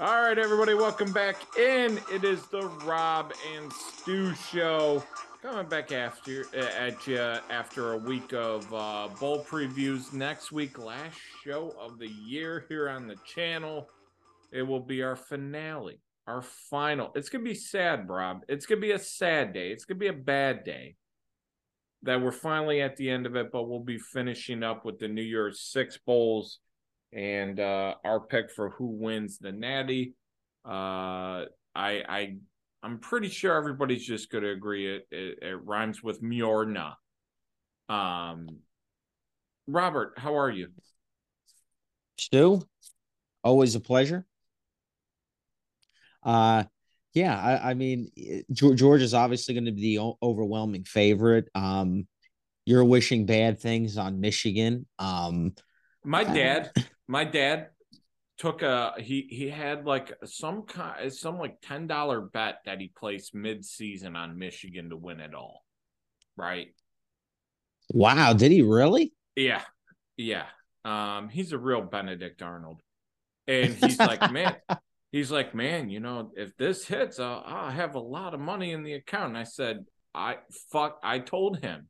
All right, everybody, welcome back in. It is the Rob and Stu show. Coming back after at you after a week of uh, bowl previews. Next week, last show of the year here on the channel. It will be our finale, our final. It's gonna be sad, Rob. It's gonna be a sad day. It's gonna be a bad day that we're finally at the end of it, but we'll be finishing up with the New Year's Six bowls and uh, our pick for who wins the Natty. Uh, I I I'm pretty sure everybody's just going to agree it, it, it rhymes with Mjorna. Um, Robert, how are you? Stu, always a pleasure. Uh, yeah, I, I mean, George is obviously going to be the overwhelming favorite. Um, you're wishing bad things on Michigan. Um, my dad, my dad took a he he had like some kind some like ten dollar bet that he placed mid season on Michigan to win it all. Right. Wow, did he really? Yeah. Yeah. Um, he's a real Benedict Arnold. And he's like, man, he's like, man, you know, if this hits, I'll, I'll have a lot of money in the account. And I said, I fuck, I told him,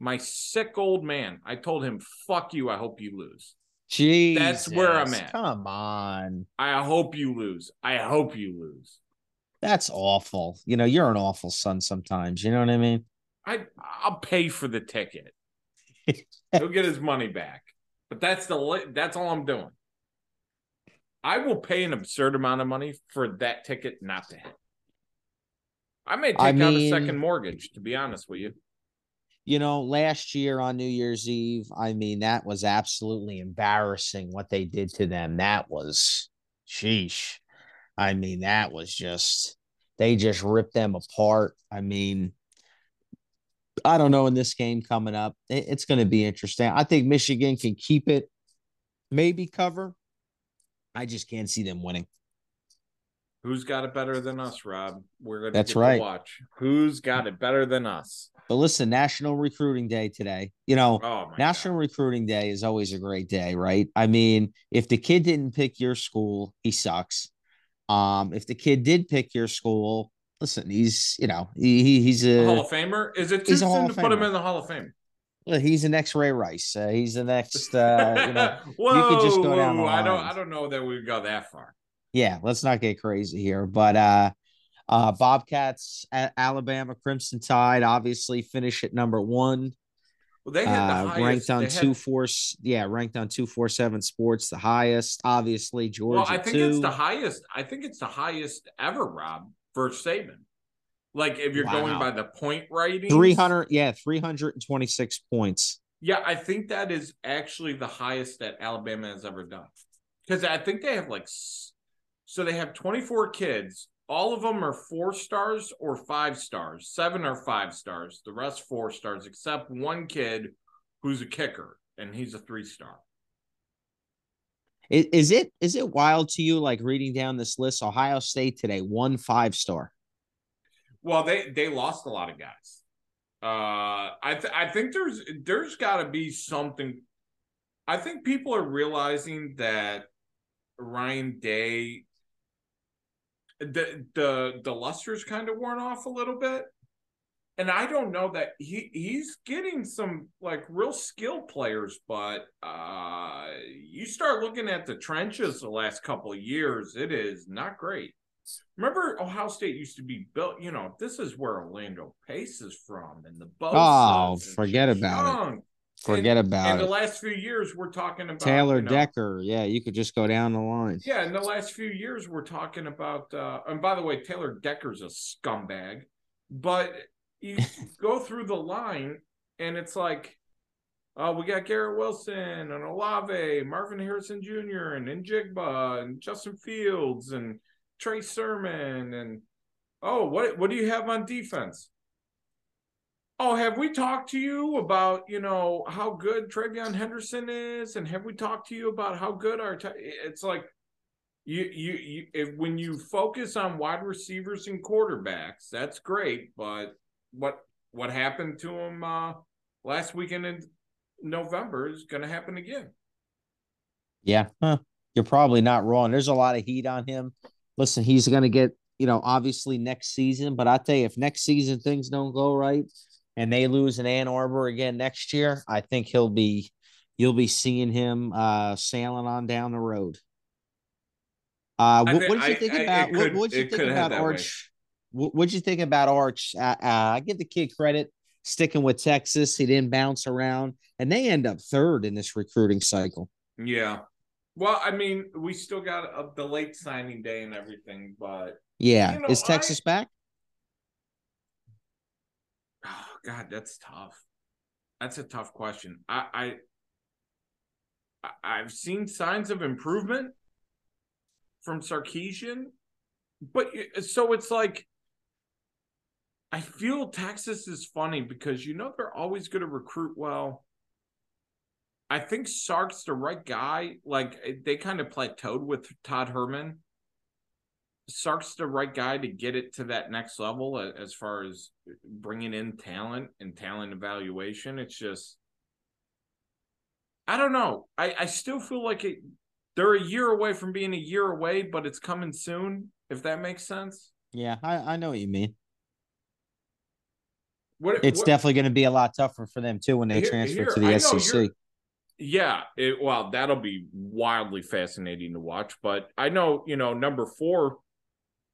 my sick old man, I told him, fuck you. I hope you lose. Jeez, that's where I'm at. Come on. I hope you lose. I hope you lose. That's awful. You know, you're an awful son sometimes. You know what I mean? I I'll pay for the ticket. He'll get his money back. But that's the that's all I'm doing. I will pay an absurd amount of money for that ticket not to hit. I may take I mean, out a second mortgage, to be honest with you. You know, last year on New Year's Eve, I mean, that was absolutely embarrassing what they did to them. That was, sheesh. I mean, that was just, they just ripped them apart. I mean, I don't know in this game coming up. It's going to be interesting. I think Michigan can keep it, maybe cover, I just can't see them winning. Who's got it better than us, Rob? We're gonna That's right. watch. Who's got it better than us? But listen, National Recruiting Day today. You know, oh National God. Recruiting Day is always a great day, right? I mean, if the kid didn't pick your school, he sucks. Um, if the kid did pick your school, listen, he's you know he, he's a, a Hall of Famer. Is it too soon to put him in the Hall of Fame? Well, he's the next Ray Rice. Uh, he's the next. Uh, you know, whoa, you could just go down. I don't. I don't know that we've got that far. Yeah, let's not get crazy here. But uh, uh, Bobcats, Alabama Crimson Tide, obviously finish at number one. Well, they had the uh, highest, ranked on two four. Yeah, ranked on two four seven sports, the highest. Obviously, Georgia. Well, I think two. it's the highest. I think it's the highest ever, Rob, for statement. Like if you're wow. going by the point rating, 300, yeah, 326 points. Yeah, I think that is actually the highest that Alabama has ever done. Because I think they have like, so they have 24 kids. All of them are four stars or five stars. Seven are five stars. The rest four stars, except one kid who's a kicker, and he's a three star. Is it is it wild to you like reading down this list? Ohio State today, one five star. Well, they they lost a lot of guys. Uh, I th- I think there's there's got to be something. I think people are realizing that Ryan Day, the the the luster's kind of worn off a little bit, and I don't know that he he's getting some like real skill players, but uh, you start looking at the trenches the last couple of years, it is not great. Remember, Ohio State used to be built. You know, this is where Orlando Pace is from, and the Bosa. Oh, forget about it. Forget about and it. the last few years, we're talking about Taylor you know, Decker. Yeah, you could just go down the line. Yeah, in the last few years, we're talking about. Uh, and by the way, Taylor Decker's a scumbag. But you go through the line, and it's like, uh, we got Garrett Wilson and Olave, Marvin Harrison Jr. and Njigba and Justin Fields and Trey Sermon and oh, what what do you have on defense? Oh, have we talked to you about you know how good TreVeyon Henderson is, and have we talked to you about how good our? T-? It's like you you you if when you focus on wide receivers and quarterbacks, that's great, but what what happened to him uh, last weekend in November is going to happen again. Yeah, huh. you're probably not wrong. There's a lot of heat on him. Listen, he's going to get, you know, obviously next season, but I tell you, if next season things don't go right and they lose in Ann Arbor again next year, I think he'll be, you'll be seeing him uh, sailing on down the road. Uh, what, what did you think I, about I, could, what did you think about Arch? What did you think about Arch? Uh, uh, I give the kid credit sticking with Texas. He didn't bounce around, and they end up third in this recruiting cycle. Yeah, well, I mean, we still got a, the late signing day and everything, but yeah, you know, is Texas I, back? Oh God, that's tough. That's a tough question. I, I I've seen signs of improvement from Sarkisian, but so it's like I feel Texas is funny because you know they're always going to recruit well I think Sark's the right guy. Like eh, they kind of plateaued with Todd Herman. Sark's the right guy to get it to that next level as far as bringing in talent and talent evaluation. It's just, I don't know. I, I still feel like it, they're a year away from being a year away, but it's coming soon, if that makes sense. Yeah, I, I know what you mean. What, it's what, definitely going to be a lot tougher for them too when they here, transfer here, to the SEC. Yeah, it, well, that'll be wildly fascinating to watch. But I know, you know, number four,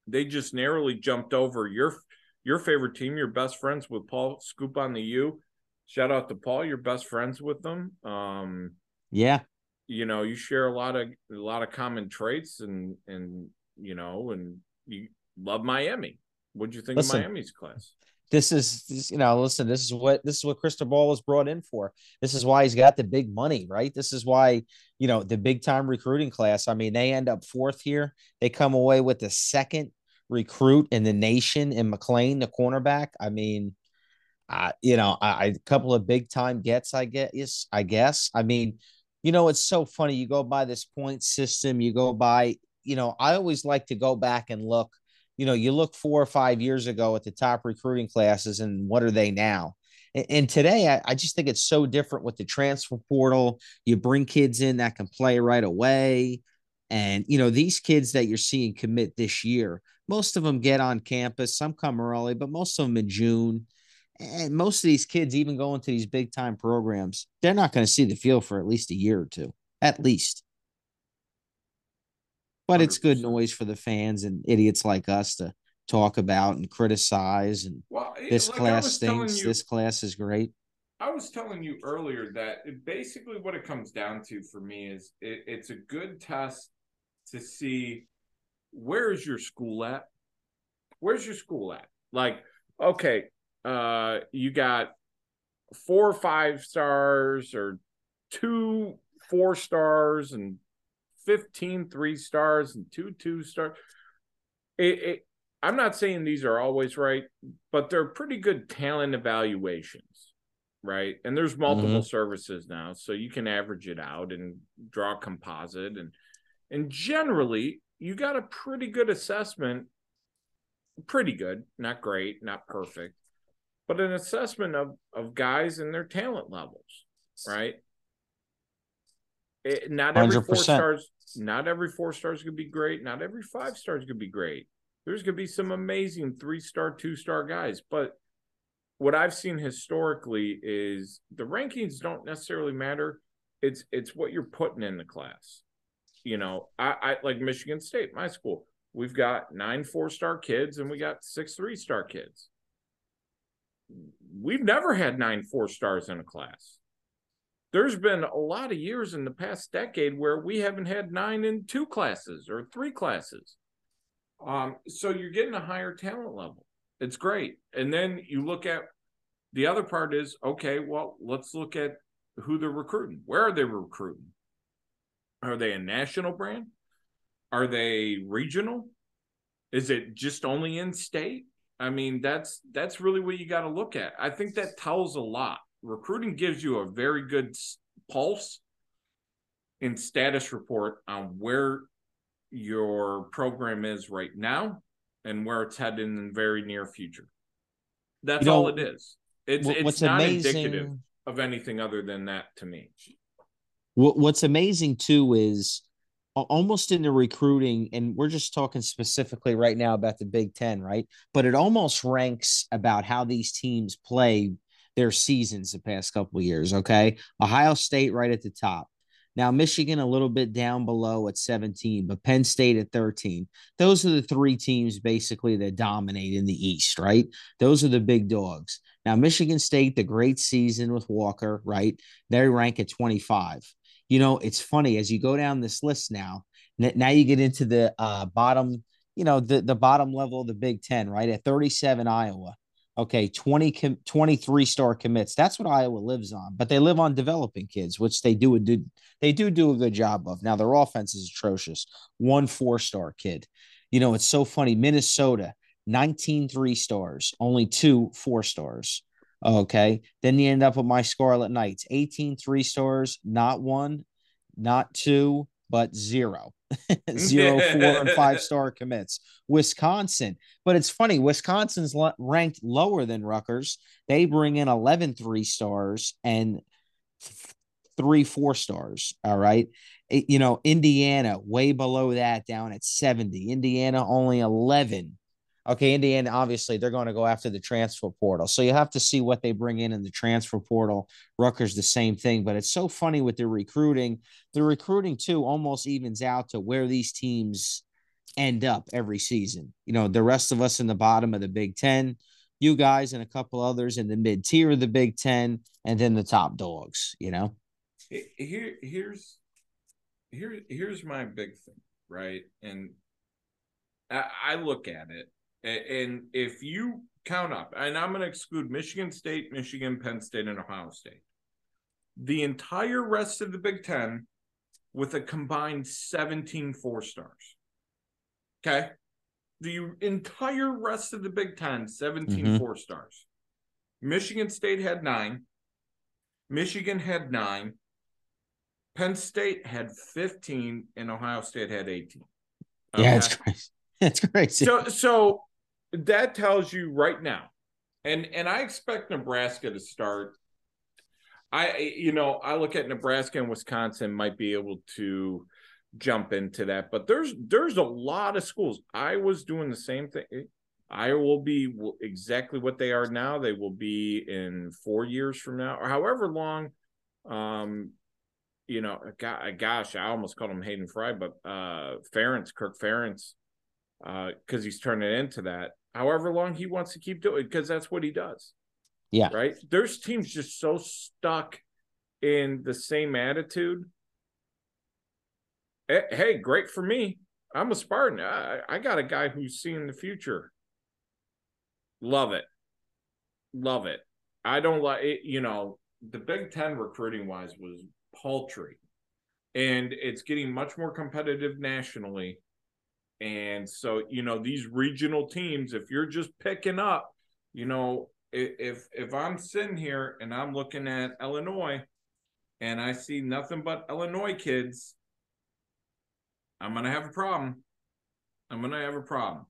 they just narrowly jumped over your your favorite team. Your best friends with Paul Scoop on the U. Shout out to Paul. You're best friends with them. Um, yeah, you know, you share a lot of a lot of common traits, and and you know, and you love Miami. What'd you think Listen, of Miami's class? this is this, you know listen this is what this is what Cristobal was brought in for this is why he's got the big money right this is why you know the big time recruiting class i mean they end up fourth here they come away with the second recruit in the nation in mcclain the cornerback i mean uh, you know I, a couple of big time gets i guess i guess i mean you know it's so funny you go by this point system you go by you know i always like to go back and look you know, you look four or five years ago at the top recruiting classes and what are they now? And, and today, I, I, just think it's so different with the transfer portal. You bring kids in that can play right away. And, you know, these kids that you're seeing commit this year, most of them get on campus. Some come early, but most of them in June. And most of these kids, even going to these big time programs, they're not going to see the field for at least a year or two, at least but 100%. it's good noise for the fans and idiots like us to talk about and criticize and well, this like class stinks you, this class is great i was telling you earlier that basically what it comes down to for me is it, it's a good test to see where is your school at where's your school at like okay uh you got four or five stars or two four stars and 15 three stars and two two stars. It, it, I'm not saying these are always right, but they're pretty good talent evaluations, right? And there's multiple mm-hmm. services now, so you can average it out and draw a composite, and and generally you got a pretty good assessment. Pretty good, not great, not perfect, but an assessment of of guys and their talent levels, right? It, not every 100%. four stars not every four stars could be great. Not every five stars could be great. There's going to be some amazing three star, two star guys. But what I've seen historically is the rankings don't necessarily matter. It's it's what you're putting in the class. You know, I, I like Michigan State, my school. We've got nine four star kids and we got six three star kids. We've never had nine four stars in a class there's been a lot of years in the past decade where we haven't had nine in two classes or three classes. Um, so you're getting a higher talent level. It's great. And then you look at the other part is okay, well, let's look at who they're recruiting. Where are they recruiting? Are they a national brand? Are they regional? Is it just only in state? I mean, that's that's really what you got to look at. I think that tells a lot recruiting gives you a very good pulse and status report on where your program is right now and where it's headed in the very near future. That's you know, all it is. It's it's not amazing, indicative of anything other than that to me. What's amazing too is almost in the recruiting, and we're just talking specifically right now about the Big Ten, right? But it almost ranks about how these teams play their seasons the past couple years. Okay. Ohio State right at the top. Now, Michigan a little bit down below at 17, but Penn State at 13. Those are the three teams basically that dominate in the East, right? Those are the big dogs. Now, Michigan State, the great season with Walker, right? They rank at 25. You know, it's funny as you go down this list now, now you get into the uh, bottom, you know, the, the bottom level of the Big Ten, right? At 37, Iowa. Okay, 20 com- 23 star commits. That's what Iowa lives on. But they live on developing kids, which they do do they do do a good job of. Now their offense is atrocious. One four star kid. You know, it's so funny. Minnesota, 19 three stars, only two four stars. Okay. Then you end up with my Scarlet Knights, 18 three stars, not one, not two, but zero. zero, four, and five star commits. Wisconsin, but it's funny. Wisconsin's ranked lower than Rutgers. They bring in 11 three stars and three four stars. All right. It, you know, Indiana way below that, down at 70. Indiana only 11 Okay, Indiana, obviously, they're going to go after the transfer portal. So you have to see what they bring in in the transfer portal. Rutgers, the same thing. But it's so funny with the recruiting. The recruiting, too, almost evens out to where these teams end up every season. You know, the rest of us in the bottom of the Big Ten, you guys and a couple others in the mid tier of the Big Ten, and then the top dogs, you know? Here, here's here, here's my big thing, right? And I, I look at it and if you count up, and I'm going to exclude Michigan State, Michigan, Penn State, and Ohio State, the entire rest of the Big Ten with a combined 17 four stars. Okay. The entire rest of the Big Ten, 17 mm-hmm. four stars. Michigan State had nine. Michigan had nine. Penn State had 15, and Ohio State had 18. Okay? Yeah, it's crazy. It's crazy. So, so that tells you right now, and and I expect Nebraska to start. I you know I look at Nebraska and Wisconsin might be able to jump into that, but there's there's a lot of schools. I was doing the same thing. I will be exactly what they are now. They will be in four years from now, or however long. Um, you know, gosh, I almost called him Hayden Fry, but uh, Ferentz, Kirk Ferentz, because uh, he's turning into that. However long he wants to keep doing, because that's what he does. Yeah. Right. There's teams just so stuck in the same attitude. Hey, great for me. I'm a Spartan. I, I got a guy who's seeing the future. Love it. Love it. I don't like it. You know, the Big Ten recruiting wise was paltry, and it's getting much more competitive nationally. And so, you know, these regional teams, if you're just picking up, you know, if if I'm sitting here and I'm looking at Illinois and I see nothing but Illinois kids, I'm gonna have a problem. I'm gonna have a problem.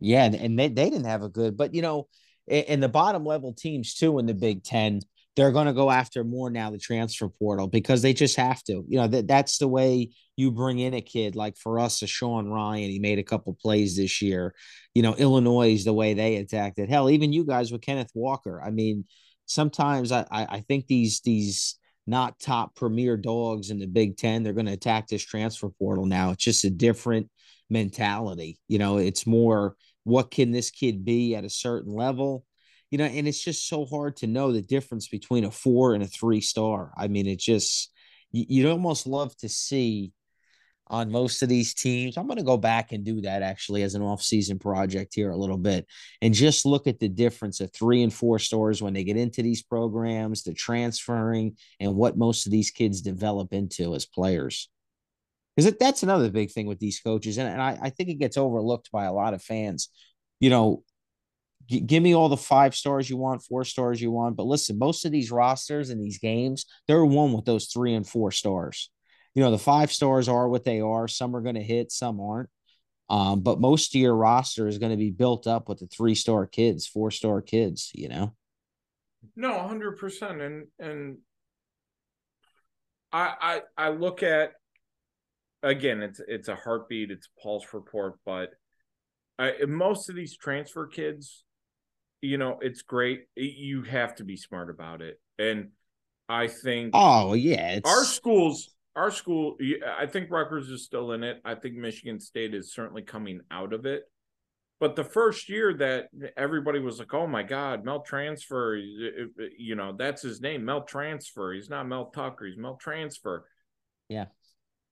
Yeah, and they, they didn't have a good, but you know, in the bottom level teams too in the Big Ten, they're going to go after more now the transfer portal because they just have to. You know that that's the way you bring in a kid like for us, a Sean Ryan. He made a couple plays this year. You know Illinois is the way they attacked it. Hell, even you guys with Kenneth Walker. I mean, sometimes I I think these these not top premier dogs in the Big Ten they're going to attack this transfer portal now. It's just a different mentality. You know, it's more what can this kid be at a certain level you know, and it's just so hard to know the difference between a four and a three star. I mean, it just you, you'd almost love to see on most of these teams. I'm going to go back and do that actually as an off-season project here a little bit and just look at the difference of three and four stars when they get into these programs, the transferring, and what most of these kids develop into as players. Because that's another big thing with these coaches, and, and I, I think it gets overlooked by a lot of fans. You know, G- give me all the five stars you want, four stars you want. But listen, most of these rosters and these games, they're one with those three and four stars. You know, the five stars are what they are. Some are going to hit, some aren't. Um, but most of your roster is going to be built up with the three star kids, four star kids, you know? No, hundred percent. And, and I, I, I look at, again, it's it's a heartbeat, it's a pulse report, but I, most of these transfer kids, you know, it's great. You have to be smart about it, and I think. Oh yeah, it's... our schools, our school. I think Rutgers is still in it. I think Michigan State is certainly coming out of it. But the first year that everybody was like, "Oh my God, Mel Transfer," you know, that's his name, Mel Transfer. He's not Mel Tucker. He's Mel Transfer. Yeah.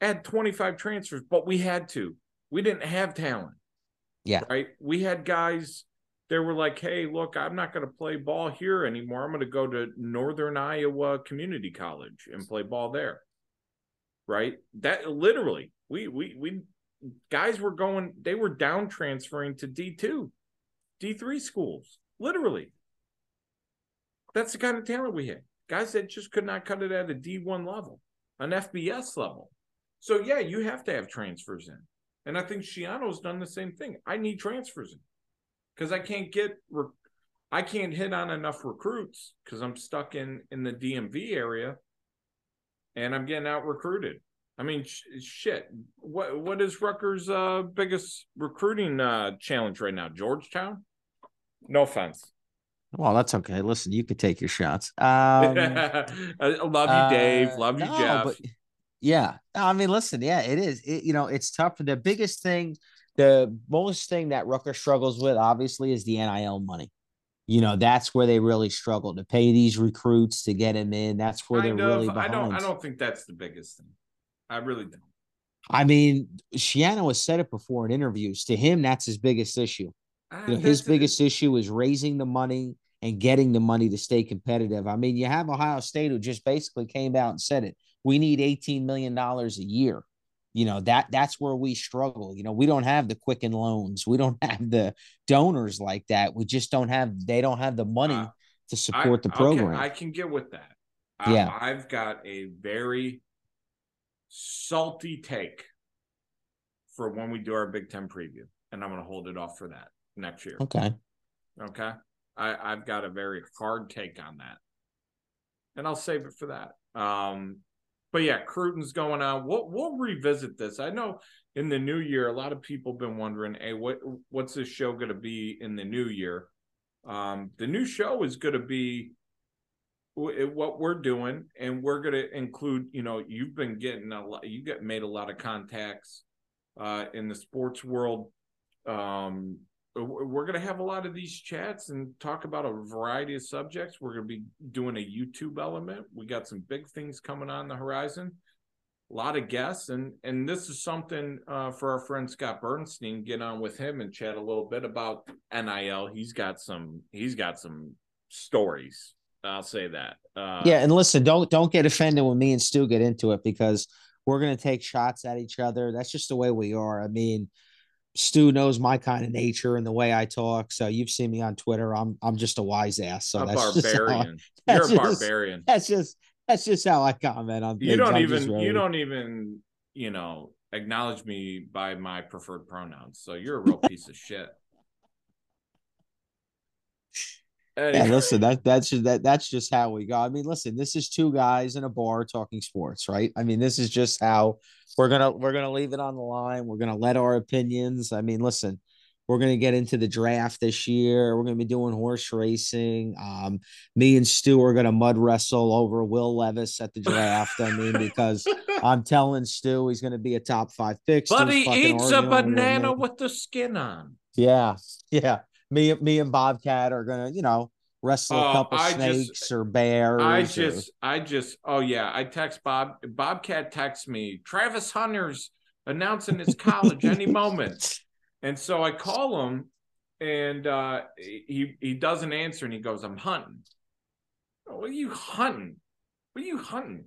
Had 25 transfers, but we had to. We didn't have talent. Yeah. Right. We had guys they were like, hey, look, I'm not going to play ball here anymore. I'm going to go to Northern Iowa Community College and play ball there. Right. That literally, we, we, we, guys were going, they were down transferring to D2, D3 schools, literally. That's the kind of talent we had. Guys that just could not cut it at a D1 level, an FBS level. So, yeah, you have to have transfers in. And I think Schiano's done the same thing. I need transfers in because I can't get I can't hit on enough recruits because I'm stuck in in the DMV area, and I'm getting out recruited. I mean, sh- shit. What what is Rutgers' uh, biggest recruiting uh, challenge right now? Georgetown. No offense. Well, that's okay. Listen, you could take your shots. Um, I love you, Dave. Uh, love you, no, Jeff. But yeah, I mean, listen, yeah, it is. It, you know, it's tough. The biggest thing, the most thing that Rutgers struggles with, obviously, is the NIL money. You know, that's where they really struggle to pay these recruits to get them in. That's where kind they're of, really behind. I don't. I don't think that's the biggest thing. I really don't. I mean, Schiano has said it before in interviews. To him, that's his biggest issue. Uh, you know, his biggest issue is raising the money and getting the money to stay competitive. I mean, you have Ohio State who just basically came out and said it we need $18 million a year you know that that's where we struggle you know we don't have the quicken loans we don't have the donors like that we just don't have they don't have the money uh, to support I, the program. Okay, i can get with that. Yeah. I've got a very salty take for when we do our big 10 preview and i'm going to hold it off for that next year. Okay. Okay? I, i've got a very hard take on that and i'll save it for that. Um but yeah, Cruton's going on. We'll we'll revisit this. I know in the new year, a lot of people been wondering, hey, what what's this show going to be in the new year? Um, the new show is going to be what we're doing, and we're going to include. You know, you've been getting a lot. You get made a lot of contacts uh, in the sports world. Um, we're going to have a lot of these chats and talk about a variety of subjects. We're going to be doing a YouTube element. We got some big things coming on the horizon. A lot of guests, and and this is something uh, for our friend Scott Bernstein. Get on with him and chat a little bit about NIL. He's got some. He's got some stories. I'll say that. Uh, yeah, and listen, don't don't get offended when me and Stu get into it because we're going to take shots at each other. That's just the way we are. I mean Stu knows my kind of nature and the way I talk. So you've seen me on Twitter. I'm I'm just a wise ass. So a that's barbarian. Just how, You're a just, barbarian. That's just that's just how I comment on. You don't I'm even you don't even you know acknowledge me by my preferred pronouns. So you're a real piece of shit. Anyway. Yeah, listen, that that's just, that that's just how we go. I mean, listen, this is two guys in a bar talking sports, right? I mean, this is just how we're gonna we're gonna leave it on the line. We're gonna let our opinions. I mean, listen, we're gonna get into the draft this year. We're gonna be doing horse racing. Um, me and Stu are gonna mud wrestle over Will Levis at the draft. I mean, because I'm telling Stu he's gonna be a top five pick. But he eats a banana with the skin on. Yeah, yeah me, me and Bobcat are gonna, you know, wrestle a oh, couple I snakes just, or bears. I just, or... I just, oh yeah, I text Bob. Bobcat texts me. Travis Hunter's announcing his college any moment, and so I call him, and uh, he he doesn't answer, and he goes, "I'm hunting." What are you hunting? What are you hunting?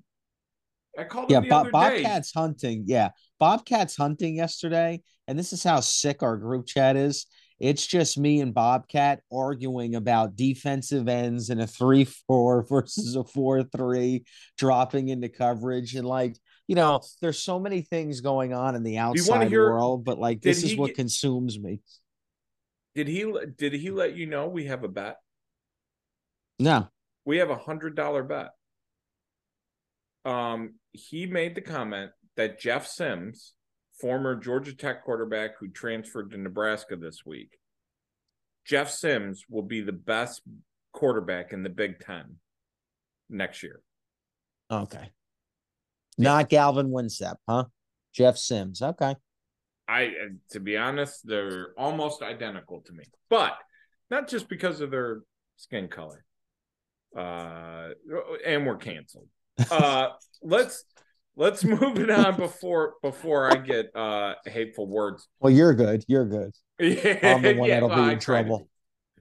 I called yeah, Bob, Bobcat's hunting. Yeah, Bobcat's hunting yesterday, and this is how sick our group chat is. It's just me and Bobcat arguing about defensive ends in a 3 4 versus a 4 3, dropping into coverage. And like, you know, there's so many things going on in the outside hear, world, but like, this is what get, consumes me. Did he, did he let you know we have a bet? No. We have a hundred dollar bet. Um, he made the comment that Jeff Sims former Georgia Tech quarterback who transferred to Nebraska this week. Jeff Sims will be the best quarterback in the Big Ten next year. Okay. Not Galvin Winthrop, huh? Jeff Sims. Okay. I, to be honest, they're almost identical to me, but not just because of their skin color. Uh, and we're canceled. Uh, let's let's move it on before before I get uh hateful words. Well, you're good. You're good. Yeah, I'm the one yeah, that'll well, be in to trouble.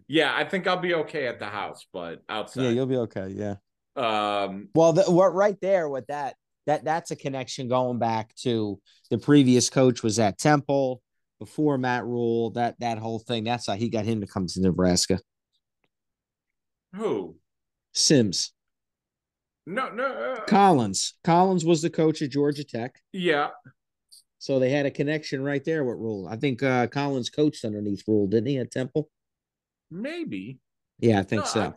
Yeah, I think I'll be okay at the house, but outside. Yeah, you'll be okay. Yeah. um, Well, the, what right there with that that that's a connection going back to the previous coach was at Temple before Matt Rhule. That that whole thing. That's how he got him to come to Nebraska. who? Sims No, no. Uh, Collins. Collins was the coach at Georgia Tech. yeah, So they had a connection right there with Rhule. I think uh, Collins coached underneath Rhule, didn't he, at Temple? maybe. Yeah, I think No, so. I-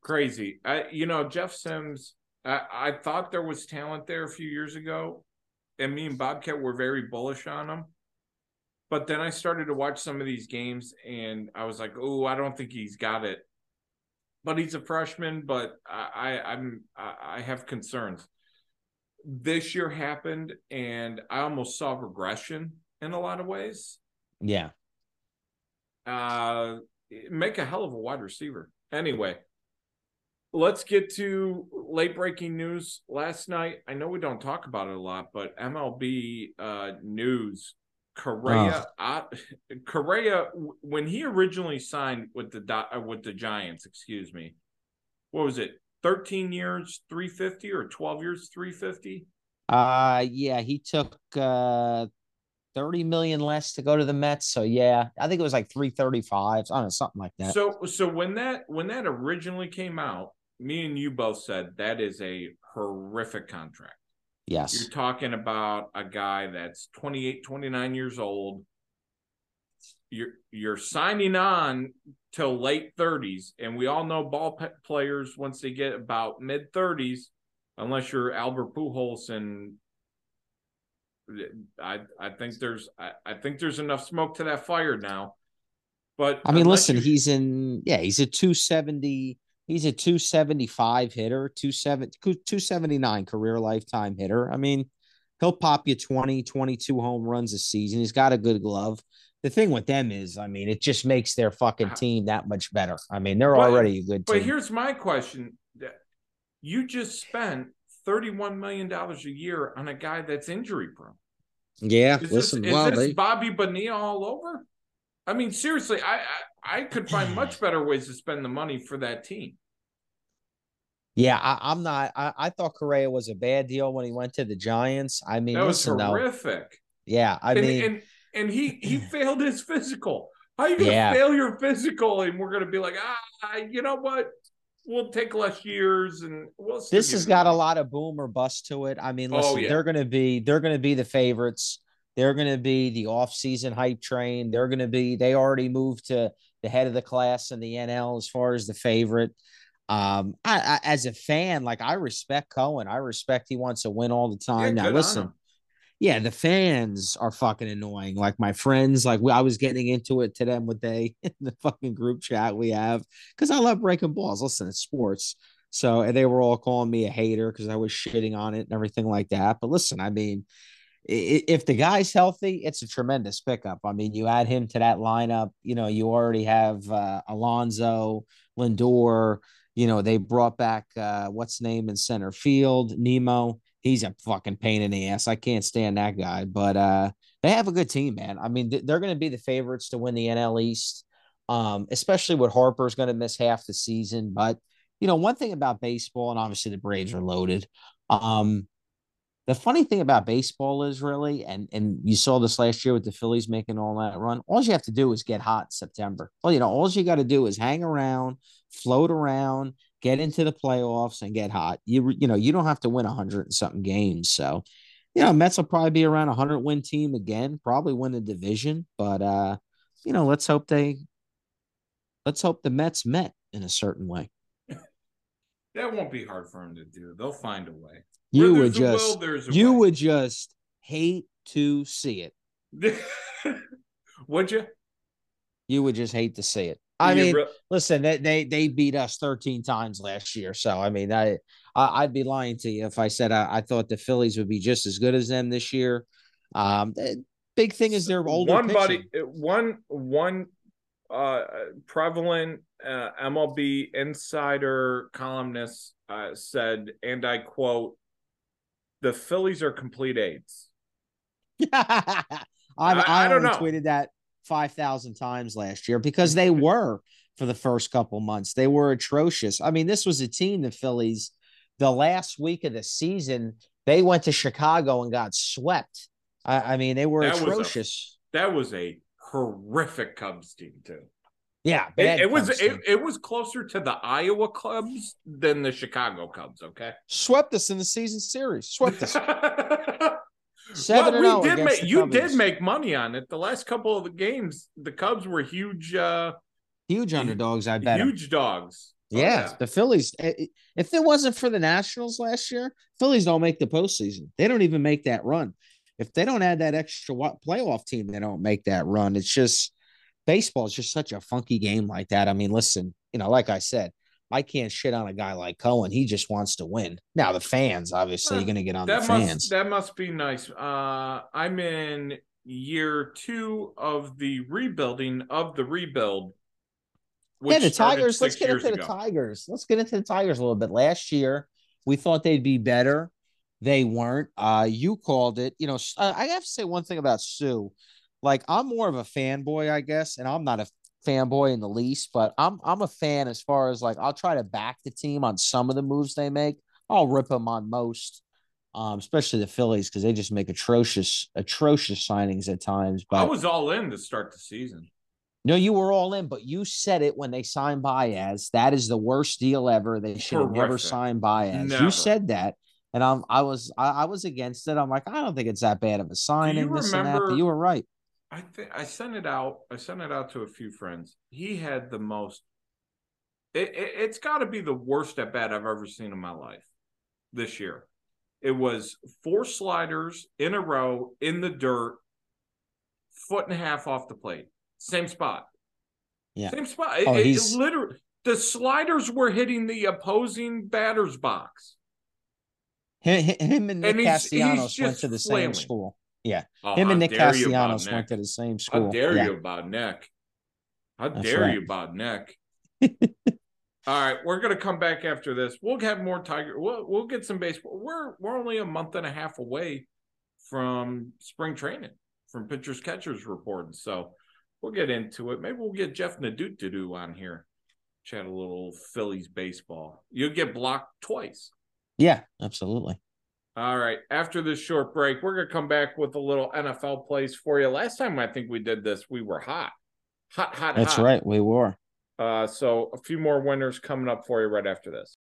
crazy. I, you know, Jeff Sims. I, I thought there was talent there a few years ago, and me and Bobcat were very bullish on him. But then I started to watch some of these games, and I was like, "Oh, I don't think he's got it." But he's a freshman. But I, I I'm I I have concerns. This year happened, and I almost saw regression in a lot of ways. yeah. Uh, make a hell of a wide receiver. Anyway, let's get to late breaking news last night. I know we don't talk about it a lot, but MLB uh, news. Correa, uh, Correa, when he originally signed with the uh, with the Giants, excuse me, what was it? Thirteen years, three fifty, or twelve years, three fifty? Uh yeah, he took uh 30 million less to go to the Mets. So yeah, I think it was like 335. I don't know, something like that. So so when that when that originally came out, me and you both said that is a horrific contract. Yes. You're talking about a guy that's 28, 29 years old. You're you're signing on till late 30s, and we all know ball pe- players once they get about mid 30s, unless you're Albert Pujols and I I think there's I, I think there's enough smoke to that fire now. But I mean, listen, he's in yeah, he's a 270, he's a 275 hitter, 27 279 career lifetime hitter. I mean, he'll pop you 20, 22 home runs a season. He's got a good glove. The thing with them is, I mean, it just makes their fucking team that much better. I mean, they're But- already a good But here's my question: You just spent thirty-one million dollars a year on a guy that's injury prone. Yeah, Is listen, this, is well, this they, Bobby Bonilla all over? I mean, seriously, I, I I could find much better ways to spend the money for that team. yeah, I, I'm not. I, I thought Correa was a bad deal when he went to the Giants. I mean, That was listen, though, horrific. yeah, I and, mean, and and he he failed his physical. How you gonna Yeah. fail your physical and we're gonna be like, ah, you know what? We'll take less years and we'll. this has got a lot of boom or bust to it. I mean, Oh, listen, yeah. they're gonna be they're gonna be the favorites. They're gonna be the off-season hype train. They're gonna be they already moved to the head of the class in the NL as far as the favorite. Um, I, I as a fan, like I respect Cohen. I respect he wants to win all the Yeah, time. now listen, yeah, the fans are fucking annoying. Like my friends, like we, I was getting into it to them with they in the fucking group chat we have because I love breaking balls. Listen, it's sports. So and they were all calling me a hater because I was shitting on it and everything like that. But listen, I mean, if the guy's healthy, it's a tremendous pickup. I mean, you add him to that lineup, you know, you already have uh, Alonso, Lindor. You know, they brought back uh, what's name in center field, Nimmo. He's a fucking pain in the ass. I can't stand that guy. But uh, they have a good team, man. I mean, th- they're going to be the favorites to win the NL East, um, especially with Harper's going to miss half the season. But you know, one thing about baseball, and obviously the Braves are loaded. Um, the funny thing about baseball is really, and and you saw this last year with the Phillies making all that run. All you have to do is get hot in September. Well, you know, all you got to do is hang around, float around, get into the playoffs, and get hot. You you know, you don't have to win hundred and something games. So, you know, Mets will probably be around a hundred win team again, probably win the division. But uh, you know, let's hope they let's hope the Mets met in a certain way. That won't be hard for him to do. They'll find a way. You Where would a will, just you way. would just hate to see it. Would you? You would just hate to see it. I mean, re- listen, they, they they beat us 13 times last year. So I mean, I, I I'd be lying to you if I said I, I thought the Phillies would be just as good as them this year. Um, the big thing is they're older. one buddy, pitching. one one uh prevalent uh, MLB insider columnist uh, said, and I quote, "The Phillies are complete aids." I, I- I, I don't know. tweeted that 5,000 times last year because they were for the first couple months. They were atrocious. I mean, this was a team, the Phillies, the last week of the season, they went to Chicago and got swept. I, I mean, they were That was a- atrocious. That was a horrific Cubs team too. yeah. It, bad it was it, it was closer to the Iowa Cubs than the Chicago Cubs. Okay, swept us in the season series. Swept us. Seven and oh we did against make the you Cubbies. did make money on it. The last couple of the games, the Cubs were huge, uh Huge underdogs, I bet huge dogs. Oh, Yeah, the Phillies. i- i- If it wasn't for the Nationals last year, Phillies don't make the postseason. They don't even make that run. If they don't add that extra playoff team, they don't make that run. It's just baseball is just such a funky game like that. I mean, listen, you know, like I said, I can't shit on a guy like Cohen. He just wants to win. Now the fans, obviously, Well, you're going to get on the that fans. must that must be nice. Uh I'm in year two of the rebuilding of the rebuild. yeah, the Tigers. Let's get into the. Tigers. Let's get into the Tigers a little bit. Last year, we thought they'd be better. They weren't. Uh, you called it. You know, uh, I have to say one thing about Sue. Like, I'm more of a fanboy, I guess, and I'm not a fanboy in the least, but I'm I'm a fan as far as like I'll try to back the team on some of the moves they make. I'll rip them on most, um, especially the Phillies because they just make atrocious, atrocious signings at times. But I was all in to start the season. no, you were all in, but you said it when they signed Baez. That is the worst deal ever. They should have never signed Baez. Never. You said that, and I'm I was I, I was against it. I'm like, I don't think it's that bad of a signing. This and that, remember- but you were right. I think I sent it out. I sent it out to a few friends. He had the most. It, it, it's got to be the worst at bat I've ever seen in my life. This year, it was four sliders in a row in the dirt, foot and a half off the plate, same spot. Yeah. same spot. Oh, it- it literally the sliders were hitting the opposing batter's box. Him, him and Nick And he's- he's Castellanos went to the flailing. same school. Yeah, Oh, him and Nick Castellanos went Nick. to the same school. How dare yeah. you about Nick? How That's dare right. you about Nick? All right, we're gonna come back after this. We'll have more Tiger. We'll we'll get some baseball. We're we're only a month and a half away from spring training, from pitchers catchers reporting. So we'll get into it. Maybe we'll get Jeff Nadut to do on here, chat a little Phillies baseball. You'll get blocked twice. Yeah, absolutely. All right. After this short break, we're going to come back with a little NFL plays for you. Last time I think we did this, we were hot. Hot, hot, That's hot. right. We were. Uh, so a few more winners coming up for you right after this.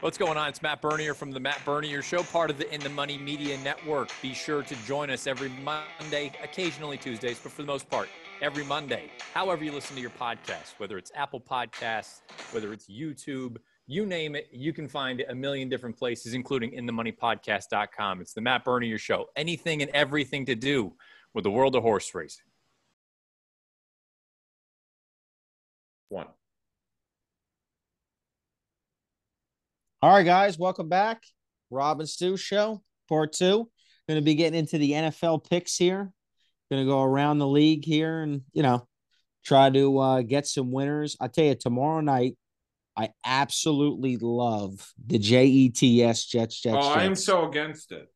What's going on? It's Matt Bernier from the Matt Bernier Show, part of the In the Money Media Network. Be sure to join us every Monday, occasionally Tuesdays, but for the most part, every Monday. However, you listen to your podcast, whether it's Apple Podcasts, whether it's YouTube, you name it, you can find it a million different places, including inthemoneypodcast.com. It's the Matt Bernier Show. Anything and everything to do with the world of horse racing. One. All right, guys, welcome back. Rob and Stu show, part two. Going to be getting into the NFL picks here. Going to go around the league here and, you know, try to uh, get some winners. I tell you, tomorrow night, I absolutely love the J E T S Jets, Jets, oh, I am so against it.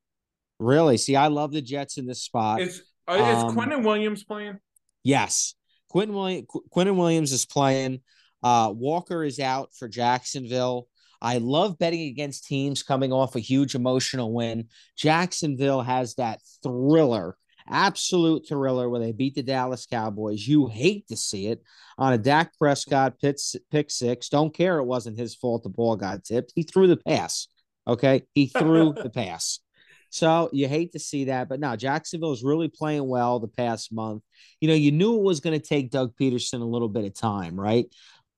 Really? See, I love the Jets in this spot. Is uh, is Um, Quinnen Williams playing? Yes. Quinnen, William, Qu- Quinnen Williams is playing. Uh, Walker is out for Jacksonville. I love betting against teams coming off a huge emotional win. Jacksonville has that thriller, absolute thriller where they beat the Dallas Cowboys. You hate to see it on a Dak Prescott pick, pick six. Don't care it wasn't his fault the ball got tipped. He threw the pass. Okay. He threw the pass. So you hate to see that. But now Jacksonville is really playing well the past month you know, you knew it was going to take Doug Pederson a little bit of time, right?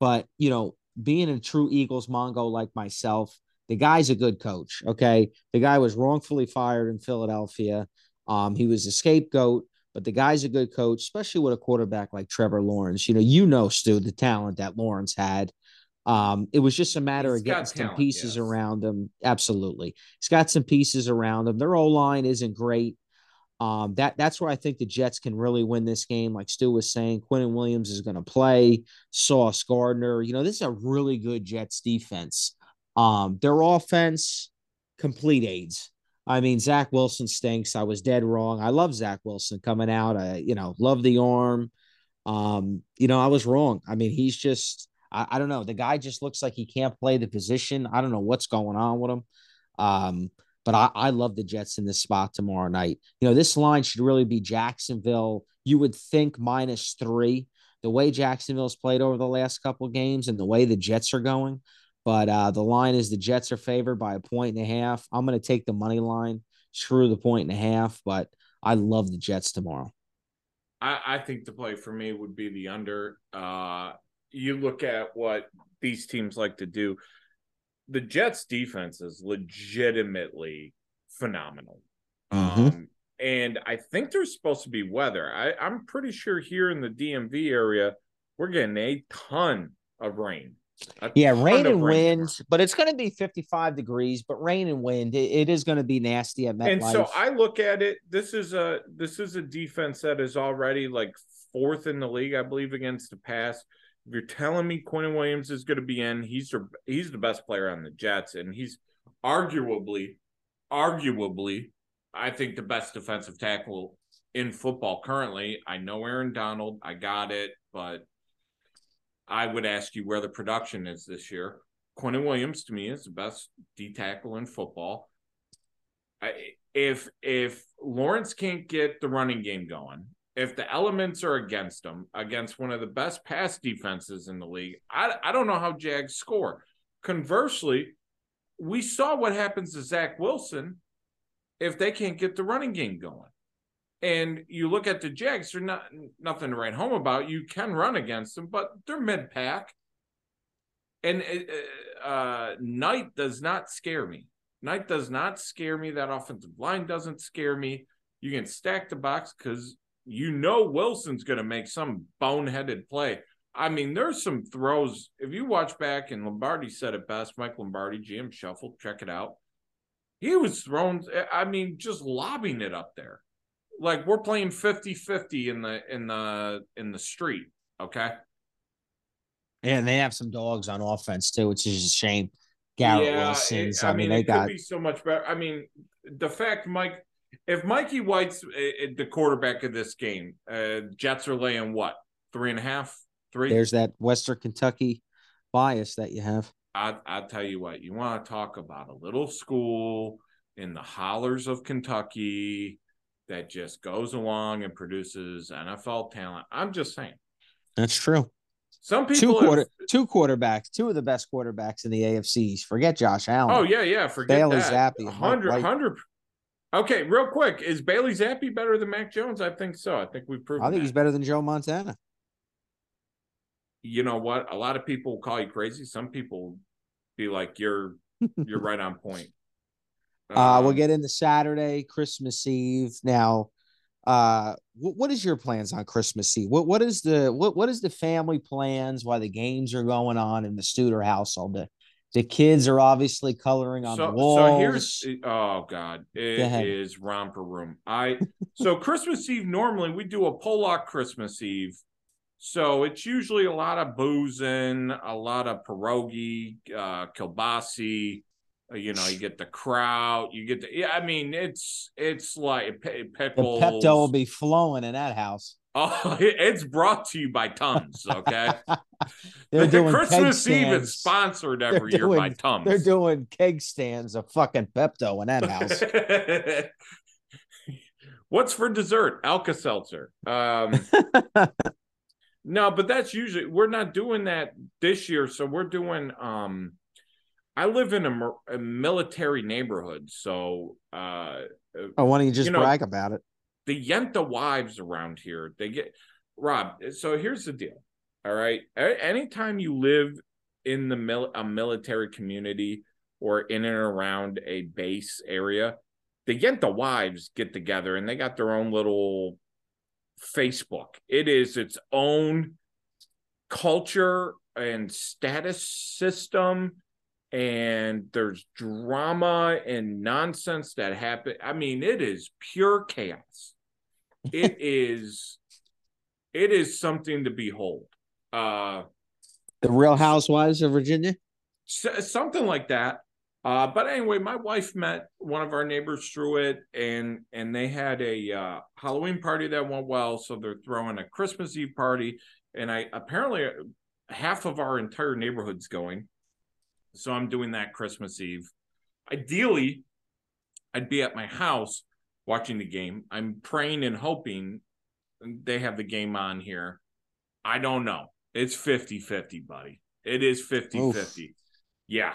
But, you know, being a true Eagles Mongo like myself, The guy's a good coach. Okay. The guy was wrongfully fired in Philadelphia. Um, he was a scapegoat, but the guy's a good coach, especially with a quarterback like Trevor Lawrence. You know, you know, Stu, the talent that Lawrence had. Um, it was just a matter He's of getting some talent, pieces yes. around him. Absolutely. He's got some pieces around him. Their O line isn't great. Um, that that's where I think the Jets can really win this game. Like Stu was saying, Quinnen Williams is going to play. Sauce Gardner. You know, this is a really good Jets defense. Um, their offense, complete aids. I mean, Zach Wilson stinks. I was dead wrong. I love Zach Wilson coming out. I, you know, love the arm. Um, you know, I was wrong. I mean, he's just, I, I don't know. The guy just looks like he can't play the position. I don't know what's going on with him. Um, but I, I love the Jets in this spot tomorrow night. You know, this line should really be Jacksonville. You would think minus three, the way Jacksonville's played over the last couple games and the way the Jets are going. But uh, the line is the Jets are favored by a point and a half. I'm going to take the money line, screw the point and a half, but I love the Jets tomorrow. I, I think the play for me would be the under. Uh, you look at what these teams like to do. The Jets defense is legitimately phenomenal. Mhm. Um, and I think there's supposed to be weather. I, I'm pretty sure here in the DMV area, we're getting a ton of rain. A Yeah, rain and rain wind, but it's going to be 55 degrees. But rain and wind, it, it is going to be nasty at MetLife. and so I look at it. This is a this is a defense that is already like fourth in the league, I believe, against the pass. If you're telling me Quinnen Williams is going to be in, he's the, he's the best player on the Jets, and he's arguably, arguably, I think the best defensive tackle in football currently. I know Aaron Donald, I got it, but I would ask you where the production is this year. Quinnen Williams to me is the best D tackle in football. If if Lawrence can't get the running game going, if the elements are against him, against one of the best pass defenses in the league, I, I don't know how Jags score. Conversely, we saw what happens to Zach Wilson if they can't get the running game going. And you look at the Jags, they're not nothing to write home about. You can run against them, but they're mid pack. And uh, uh, Knight does not scare me. Knight does not scare me. That offensive line doesn't scare me. You can stack the box because you know Wilson's going to make some boneheaded play. I mean, there's some throws. If you watch back, and Lombardi said it best, Mike Lombardi, GM Shuffle, check it out. He was thrown, I mean, just lobbing it up there. Like we're playing 50-50 in the in the in the street. Okay. Yeah, and they have some dogs on offense too, which is a shame. Garrett Yeah, Wilson's. it- I, mean, they it got could be so much better. I mean, the fact, Mike, if Mikey White's uh, the quarterback of this game, uh, Jets are laying what three and a half, three. there's that Western Kentucky bias that you have. I I'll tell you what, you want to talk about a little school in the hollers of Kentucky that just goes along and produces NFL talent. I'm just saying. That's true. Some Two people. have- two quarterbacks, two of the best quarterbacks in the AFCs. Forget Josh Allen. oh yeah, yeah. Forget Bailey that. Zappe and 100, White. 100 Okay, real quick, is Bailey Zappe better than Mac Jones? I think so. I think we've proven. I think that. he's better than Joe Montana. you know what? A lot of people call you crazy. Some people be like, "You're you're right on point." Uh, we'll Um, get into Saturday, Christmas Eve. Now, uh, what, what is your plans on Christmas Eve? What what is the what what is the family plans while the games are going on in the Studer household? The, the kids are obviously coloring on so, the walls. so here's oh god, it ahead. is romper room. I so Christmas Eve normally we do a Pollock Christmas Eve. So it's usually a lot of boozing, a lot of pierogi, uh, kielbasi. Uh, You know, you get the kraut, you get the yeah. I mean, it's it's like pe- the. Pepto will be flowing in that house. Oh, it's brought to you by Tums. Okay, They're the doing Christmas Eve is sponsored every year by Tums. They're doing keg stands of fucking Pepto in that house. What's for dessert? Alka Seltzer. Um, no, but that's usually we're not doing that this year. So we're doing. Um, I live in a, a military neighborhood, so uh, oh, why don't you just You know- brag about it? the Yenta wives around here, they get Rob. So here's the deal. All right. Anytime you live in the mil- a military community or in and around a base area, the Yenta wives get together and they got their own little Facebook. It is its own culture and status system and there's drama and nonsense that happen. I mean, it is pure chaos. It is it is something to behold. Uh the Real Housewives of Virginia? something like that. Uh, but anyway, my wife met one of our neighbors through it, and and they had a uh, Halloween party that went well. So they're throwing a Christmas Eve party, and I apparently half of our entire neighborhood's going. So I'm doing that Christmas Eve. Ideally, I'd be at my house watching the game. I'm praying and hoping they have the game on here. I don't know. It's 50 50, buddy. It is 50 50. Yeah.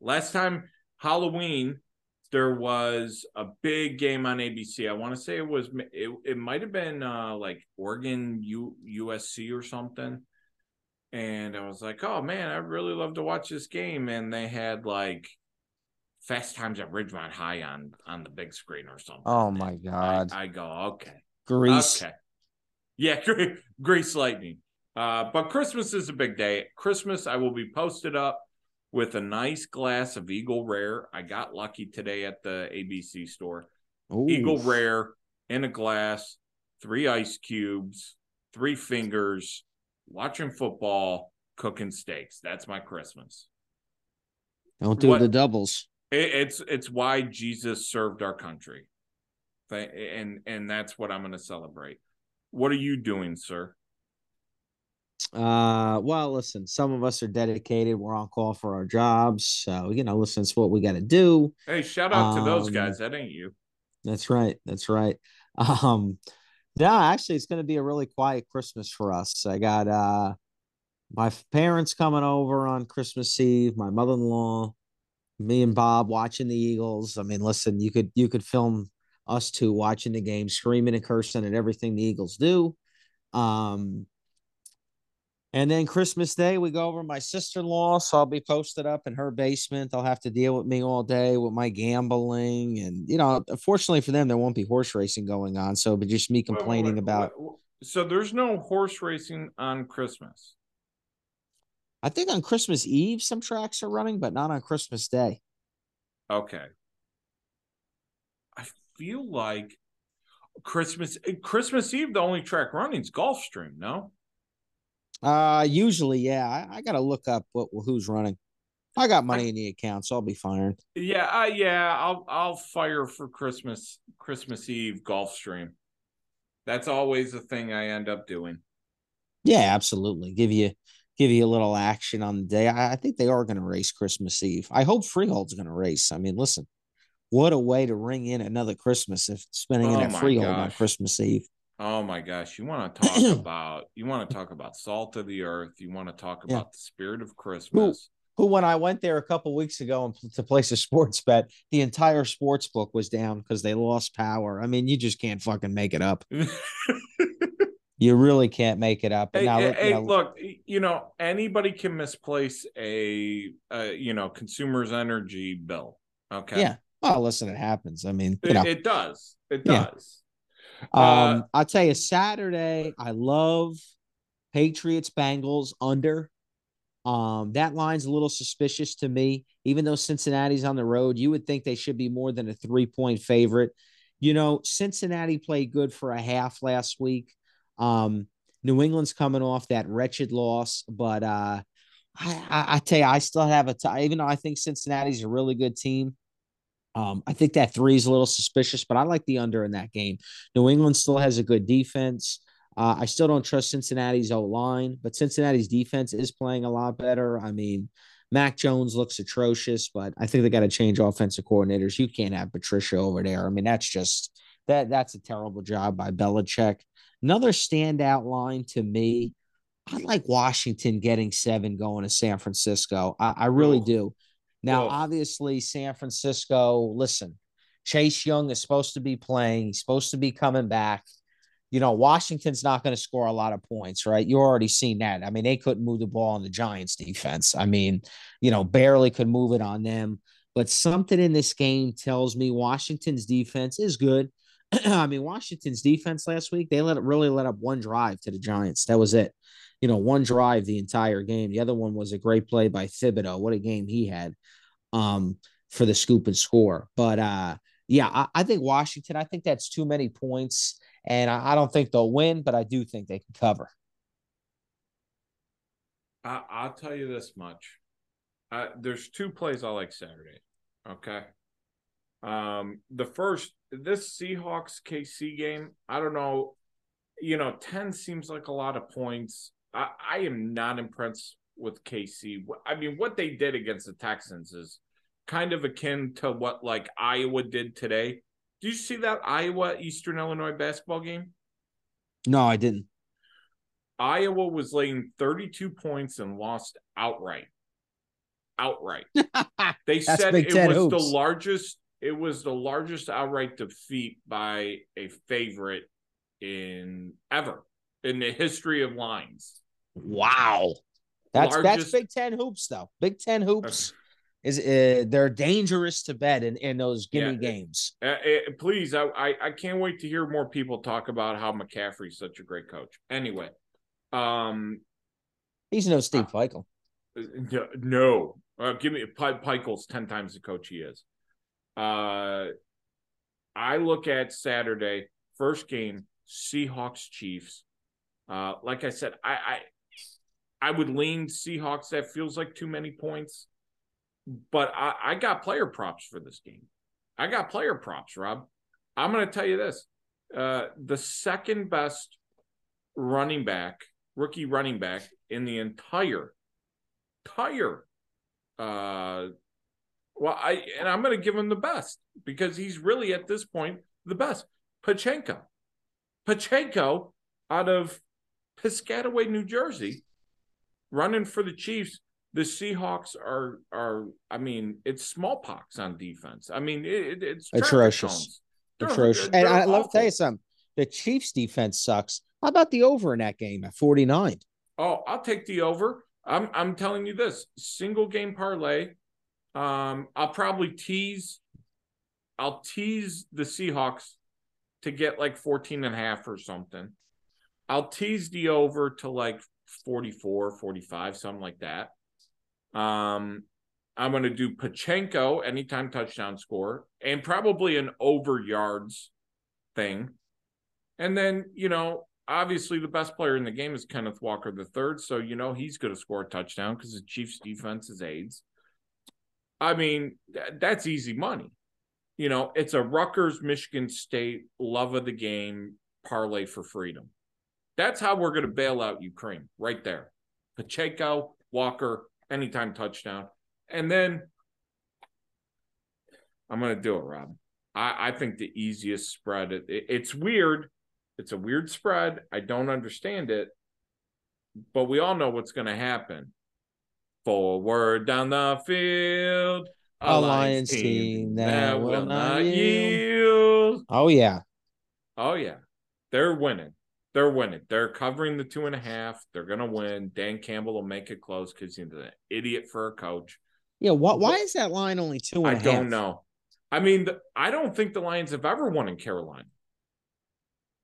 Last time Halloween, there was a big game on ABC. I want to say it was it, it might have been uh like Oregon U, USC or something. And I was like, "Oh man, I'd really love to watch this game." And they had like Fast Times at Ridgemont High on on the big screen or something. Oh my god! I, I go, okay, Grease. Okay, yeah, Grease Lightning. Uh, but Christmas is a big day. Christmas, I will be posted up with a nice glass of Eagle Rare. I got lucky today at the ABC store. Ooh. Eagle Rare in a glass, three ice cubes, three fingers, watching football, cooking steaks. That's my Christmas. Don't do what, the doubles. It, it's it's why Jesus served our country, and and that's what I'm going to celebrate. What are you doing, sir? Uh, well, listen, some of us are dedicated. We're on call for our jobs. So, you know, listen, it's what we got to do. Hey, shout out um, to those um, guys. That ain't you. That's right. That's right. Um, yeah, actually, it's going to be a really quiet Christmas for us. I got, uh, my parents coming over on Christmas Eve, my mother-in-law, me and Bob watching the Eagles. I mean, listen, you could, you could film us two watching the game, screaming and cursing at everything the Eagles do. Um, and then Christmas Day, we go over my sister in law. So I'll be posted up in her basement. They'll have to deal with me all day with my gambling. And, you know, fortunately for them, there won't be horse racing going on. So, but just me complaining wait, wait, about. So there's no horse racing on Christmas. I think on Christmas Eve, some tracks are running, but not on Christmas Day. Okay. I feel like Christmas eh, Christmas Eve, the only track running is Gulfstream, no? Uh, usually, yeah. I, I got to look up what who's running. I got money in the account, so I'll be firing. Yeah, uh, yeah. I'll I'll fire for Christmas Christmas Eve Gulfstream. That's always the thing I end up doing. Yeah, absolutely. Give you give you a little action on the day. I, I think they are going to race Christmas Eve. I hope Freehold's going to race. I mean, listen, what a way to ring in another Christmas if spending oh it at Freehold gosh. on Christmas Eve. Oh my gosh, you want to talk about you want to talk about salt of the earth, you want to talk about yeah. the spirit of Christmas. Who, who, when I went there a couple weeks ago and to place a sports bet, the entire sports book was down because they lost power. I mean, you just can't fucking make it up. you really can't make it up. Hey, now, hey, look, you know, anybody can misplace a, a, you know, consumer's energy bill. Okay. Yeah. Well, listen, it happens. I mean, it, know. it does. It does. Um, uh, I'll tell you, Saturday, I love Patriots Bengals under. Um, that line's a little suspicious to me. Even though Cincinnati's on the road, you would think they should be more than a three point favorite. You know, Cincinnati played good for a half last week. Um, New England's coming off that wretched loss, but uh, I, I, I tell you, I still have a t- even though I think Cincinnati's a really good team. Um, I think that three is a little suspicious, but I like the under in that game. New England still has a good defense. Uh, I still don't trust Cincinnati's O line, but Cincinnati's defense is playing a lot better. I mean, Mac Jones looks atrocious, but I think they got to change offensive coordinators. You can't have Patricia over there. I mean, that's just that that's a terrible job by Belichick. Another standout line to me. I like Washington getting seven going to San Francisco. I, I really do. Now, obviously, San Francisco, listen, Chase Young is supposed to be playing, he's supposed to be coming back. You know, Washington's not going to score a lot of points, right? You already seen that. I mean, they couldn't move the ball on the Giants defense. I mean, you know, barely could move it on them. but something in this game tells me Washington's defense is good. I mean, Washington's defense last week, they let it really let up one drive to the Giants. That was it. You know, one drive the entire game. The other one was a great play by Thibodeaux. What a game he had um, for the scoop and score. But uh, yeah, I, I think Washington, I think that's too many points. And I, I don't think they'll win, but I do think they can cover. I, I'll tell you this much. Uh, there's two plays I like Saturday. Okay. Um, the first, this Seahawks KC game, I don't know. You know, 10 seems like a lot of points. I, I am not impressed with KC. I mean, what they did against the Texans is kind of akin to what like Iowa did today. Did you see that Iowa Eastern Illinois basketball game? No, I didn't. Iowa was laying 32 points and lost outright. Outright. They said it was hoops. the largest it was the largest outright defeat by a favorite in ever in the history of lines. Wow. That's that's Big Ten hoops though. Big Ten hoops is uh, they're dangerous to bet in, in those gimme Yeah. games. Uh, uh, please, I, I I can't wait to hear more people talk about how McCaffrey's such a great coach. Anyway, um, He's no Uh, Steve Feichel. no, no. Uh, give me Pi- Pikel's ten times the coach he is. Uh, I look at Saturday first game Seahawks Chiefs. Uh, like I said, I, I I would lean Seahawks. That feels like too many points, but I, I got player props for this game. I got player props, Rob. I'm going to tell you this: uh, the second best running back, rookie running back in the entire entire uh well i and i'm going to give him the best because he's really at this point the best Pacheco Pacheco out of piscataway new jersey running for the chiefs the seahawks are are i mean it's smallpox on defense i mean it, it's traffic Atrocious. They're- Atrocious. they're And I love to tell you something. The Chiefs defense sucks. How about the over in that game at 49? Oh, I'll take the over. I'm I'm telling you this single game parlay. Um, I'll probably tease. I'll tease the Seahawks to get like 14 and a half or something. I'll tease the over to like 44, 45, something like that. Um, I'm going to do Pacheco anytime touchdown score and probably an over yards thing. And then, you know, obviously the best player in the game is Kenneth Walker the third, so you know he's going to score a touchdown because the Chiefs' defense is AIDS. I mean, th- that's easy money. You know, it's a Rutgers, Michigan State love of the game parlay for freedom. That's how we're going to bail out Ukraine right there. Pacheco, Walker, anytime touchdown, and then I'm going to do it, Rob. I, I think the easiest spread. It, it- it's weird. It's a weird spread. I don't understand it, but we all know what's going to happen. Forward down the field, A Lions team that will not yield. Oh, yeah. Oh yeah, they're winning. They're winning. They're covering the two and a half. They're gonna win. Dan Campbell will make it close because he's an idiot for a coach. Yeah. What, why is that line only two and I a half? don't know. I mean, the, I don't think the Lions have ever won in Carolina.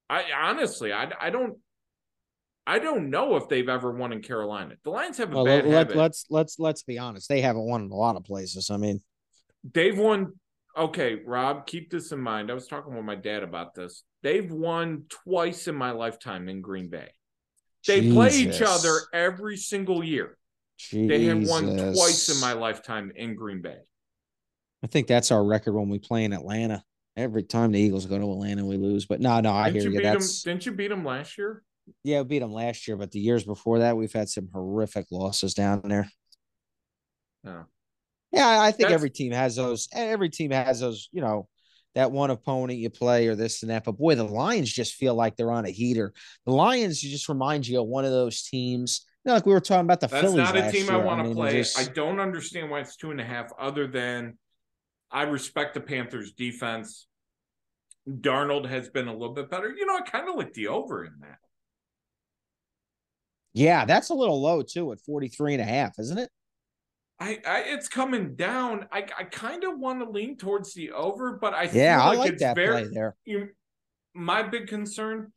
I honestly, I, I don't, I don't know if they've ever won in Carolina. The Lions have a Well, bad let, habit. let's let's let's be honest. They haven't won in a lot of places. I mean, They've won. Okay, Rob, keep this in mind. I was talking with my dad about this. They've won twice in my lifetime in Green Bay. They play each other every single year. They have won twice in my lifetime in Green Bay. I think that's our record when we play in Atlanta. Every time the Eagles go to Atlanta, we lose. But no, no, I Didn't hear you you. beat them? That's Didn't you beat them last year? Yeah, we beat them last year, but the years before that, we've had some horrific losses down there. No. Yeah, I I think That's- every team has those. Every team has those. You know, that one opponent you play or this and that. But boy, the Lions just feel like they're on a heater. The Lions just remind you of one of those teams. You know, like we were talking about the That's Phillies not a team I want to mean, play. just- I don't understand why it's two and a half, other than I respect the Panthers' defense. Darnold has been a little bit better. You know, I kind of like the over in that. Yeah, that's a little low too at 43 and a half, isn't it? I, I it's coming down. I, I kind of want to lean towards the over, but I yeah, feel I like, like it's that very. play there. You, my big concern: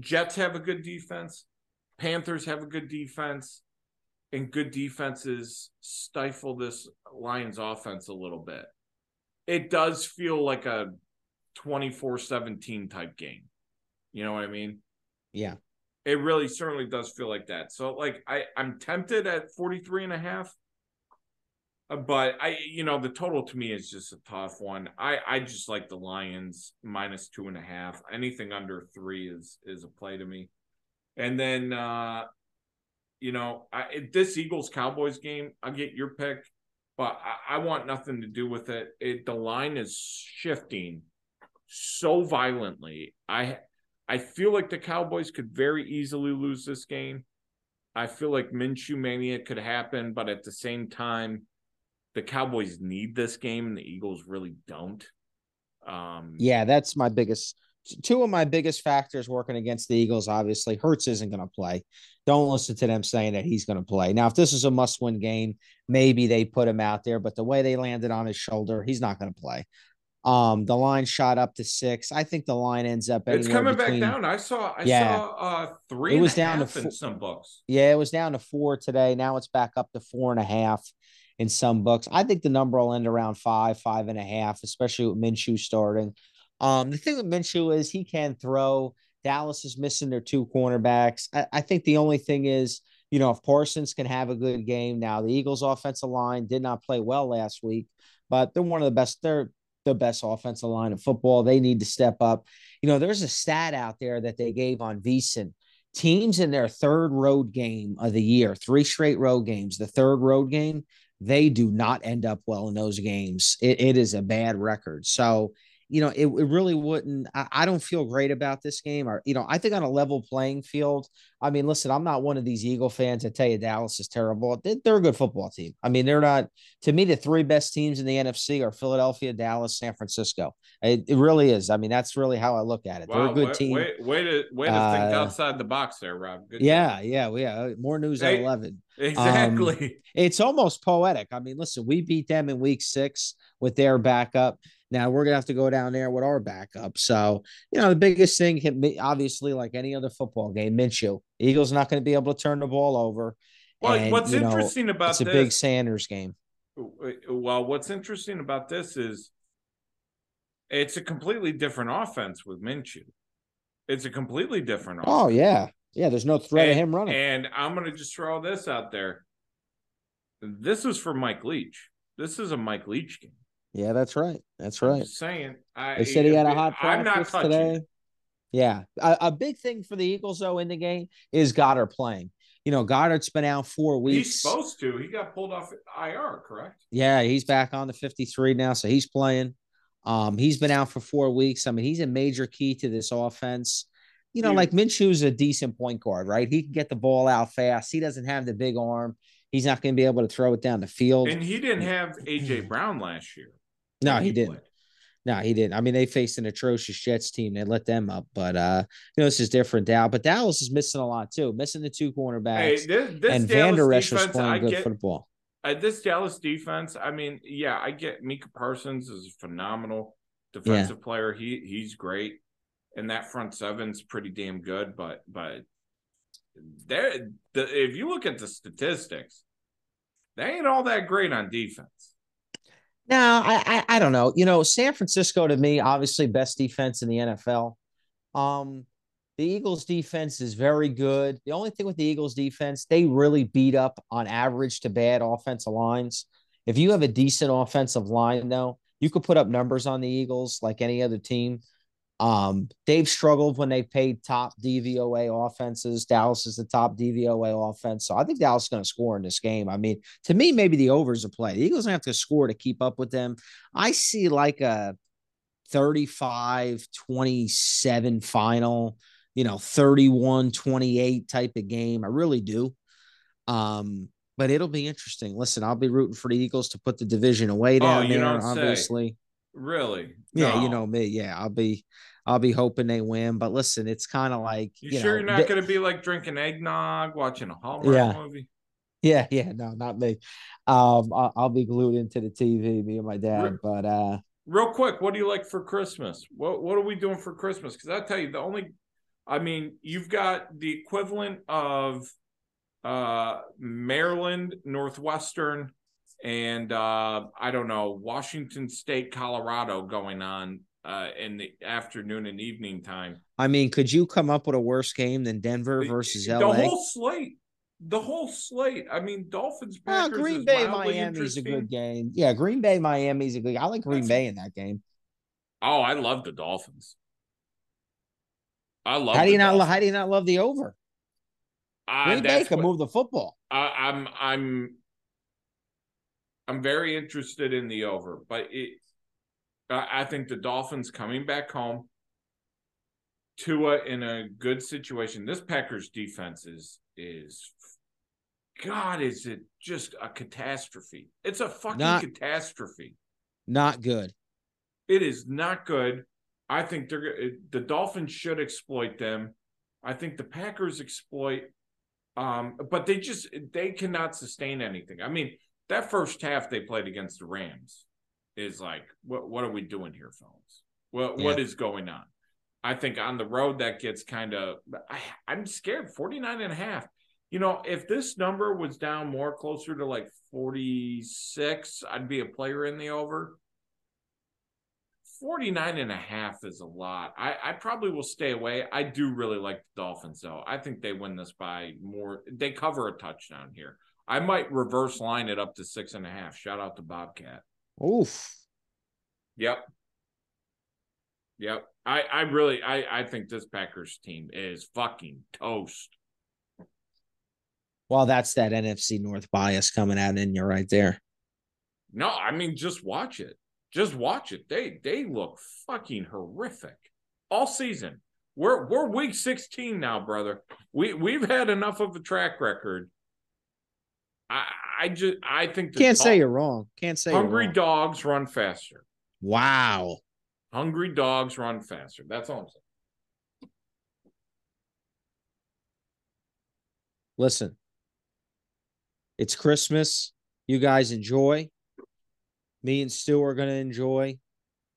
Jets have a good defense, Panthers have a good defense, and good defenses stifle this Lions offense a little bit. It does feel like a 24-17 type game. You know what I mean? Yeah. It really certainly does feel like that. So like I I'm tempted at 43 and a half. Uh, But I, you know, the total to me is just a tough one. I, I just like the Lions minus two and a half. Anything under three is is a play to me. And then, uh, you know, I, this Eagles Cowboys game, I'll get your pick, but I, I want nothing to do with it. it. The line is shifting so violently. I I feel like the Cowboys could very easily lose this game. I feel like Minshew mania could happen, but at the same time, the Cowboys need this game and the Eagles really don't. Um, Yeah, that's my biggest two of my biggest factors working against the Eagles. Obviously, Hurts isn't going to play. Don't listen to them saying that he's going to play. Now, if this is a must-win game, maybe they put him out there. But the way they landed on his shoulder, he's not going to play. Um, the line shot up to six. I think the line ends up. it's coming between, back down. I saw. I Yeah. saw uh, three. It was down to four- some books. Yeah, it was down to four today. Now it's back up to four and a half in some books. I think the number will end around five, five and a half, especially with Minshew starting. Um, the thing with Minshew is he can throw. Dallas is missing their two cornerbacks. I, I think the only thing is, you know, if Parsons can have a good game. Now the Eagles' offensive line did not play well last week, but they're one of the best. They're the best offensive line of football. They need to step up. You know, there's a stat out there that they gave on VSiN teams in their third road game of the year, three straight road games, the third road game, they do not end up well in those games. It, it is a bad record. So, you know, it, it really wouldn't. I, I don't feel great about this game. Or, you know, I think on a level playing field, I mean, listen, I'm not one of these Eagle fans that tell you Dallas is terrible. They, they're a good football team. I mean, they're not, to me, the three best teams in the NFC are Philadelphia, Dallas, San Francisco. It, it really is. I mean, that's really how I look at it. They're a good way, team. Way, way to way to think Uh, outside the box there, Rob. Good yeah, yeah, yeah. More news Hey, at 11. exactly. It's almost poetic. I mean, listen, we beat them in week six with their backup. Now we're gonna have to go down there with our backup. So, you know, the biggest thing obviously like any other football game, Minshew. Eagles not going to be able to turn the ball over. well, And, what's you know, interesting about It's a this? big Sanders game. well, what's interesting about this is it's a completely different offense with Minshew. It's a completely different oh, offense. Oh yeah, yeah. There's no threat and, of him running. And I'm going to just throw this out there. This is for Mike Leach. This is a Mike Leach game. Yeah, that's right. That's I'm right. just saying. I, They said he had a hot practice today. Yeah, a, a big thing for the Eagles though in the game is Goedert playing. You know, Goedert's been out four weeks. He's supposed to. He got pulled off IR, correct? Yeah, he's back on the 53 now, so he's playing. Um, he's been out for four weeks. I mean, he's a major key to this offense. You know, like Minshew's a decent point guard, right? He can get the ball out fast. He doesn't have the big arm. He's not going to be able to throw it down the field. And he didn't have AJ Brown last year. No, he didn't. No, he didn't. I mean, they faced an atrocious Jets team. They let them up, but uh, you know, this is different Dow. But Dallas is missing a lot too, missing the two cornerbacks. Hey, this, this and Dallas Vander Esch was defense, playing I good get, football. uh, this Dallas defense, I mean, yeah, I get Micah Parsons is a phenomenal defensive player. He he's great, and that front seven's pretty damn good. But but there, the, if you look at the statistics, they ain't all that great on defense. No, I, I I don't know. You know, San Francisco to me, obviously best defense in the NFL. Um, the Eagles defense is very good. The only thing with the Eagles defense, they really beat up on average to bad offensive lines. If you have a decent offensive line, though, you could put up numbers on the Eagles like any other team. Um, they've struggled when they paid top DVOA offenses. Dallas is the top DVOA offense. So I think Dallas is going to score in this game. I mean, to me, maybe the overs are play. The Eagles have to score to keep up with them. I see like a 35 27 final, you know, 31 28 type of game. I really do. Um, but it'll be interesting. Listen, I'll be rooting for the Eagles to put the division away down Oh, there, don't say. Really? Yeah, you know me. Yeah, I'll be I'll be hoping they win. But listen, it's kind of like You, you, sure know, you're not to be like drinking eggnog, watching a Hallmark Yeah. movie? Yeah, yeah, no, not me. Um, I'll, I'll be glued into the TV, me and my dad. But uh, real quick, what do you like for Christmas? What What are we doing for Christmas? Because I tell you, the only, I mean, you've got the equivalent of uh Maryland Northwestern and uh I don't know Washington State Colorado going on uh in the afternoon and evening time. I mean, could you come up with a worse game than Denver versus the, LA? The whole slate. The whole slate. I mean, Dolphins. Oh, Green Bay Miami's a good game. Yeah, Green Bay Miami's a good. I like Green That's Bay in that game. Oh, I love the Dolphins. I love. How do you not? Dolphins. How do you not love the over? Uh, Green Bay can move the football. Uh, I'm I'm I'm very interested in the over, but it. I think the Dolphins coming back home. Tua in a good situation. This Packers defense is is God, is it just a catastrophe? It's a fucking not, catastrophe. Not good. It is not good. I think they're the Dolphins should exploit them. I think the Packers exploit um, but they just they cannot sustain anything. I mean, that first half they played against the Rams is like, what what are we doing here, fellas? What yeah. what is going on? I think on the road that gets kind of I'm scared 49 and a half. You know, if this number was down more closer to like 46, I'd be a player in the over. 49 and a half is a lot. I, I probably will stay away. I do really like the Dolphins, though. I think they win this by more. They cover a touchdown here. I might reverse line it up to six and a half. Shout out to Bobcat. Oof. Yep. Yep. I, I really I, I think this Packers team is fucking toast. Well, that's that NFC North bias coming out in you right there. No, I mean just watch it. Just watch it. They they look fucking horrific all season. We're we're week 16 now, brother. We we've had enough of a track record. I I just I think can't dog, say you're wrong. Can't say hungry dogs run faster. Wow. Hungry dogs run faster. That's all I'm saying. Listen, it's Christmas. You guys enjoy me and Stu are going to enjoy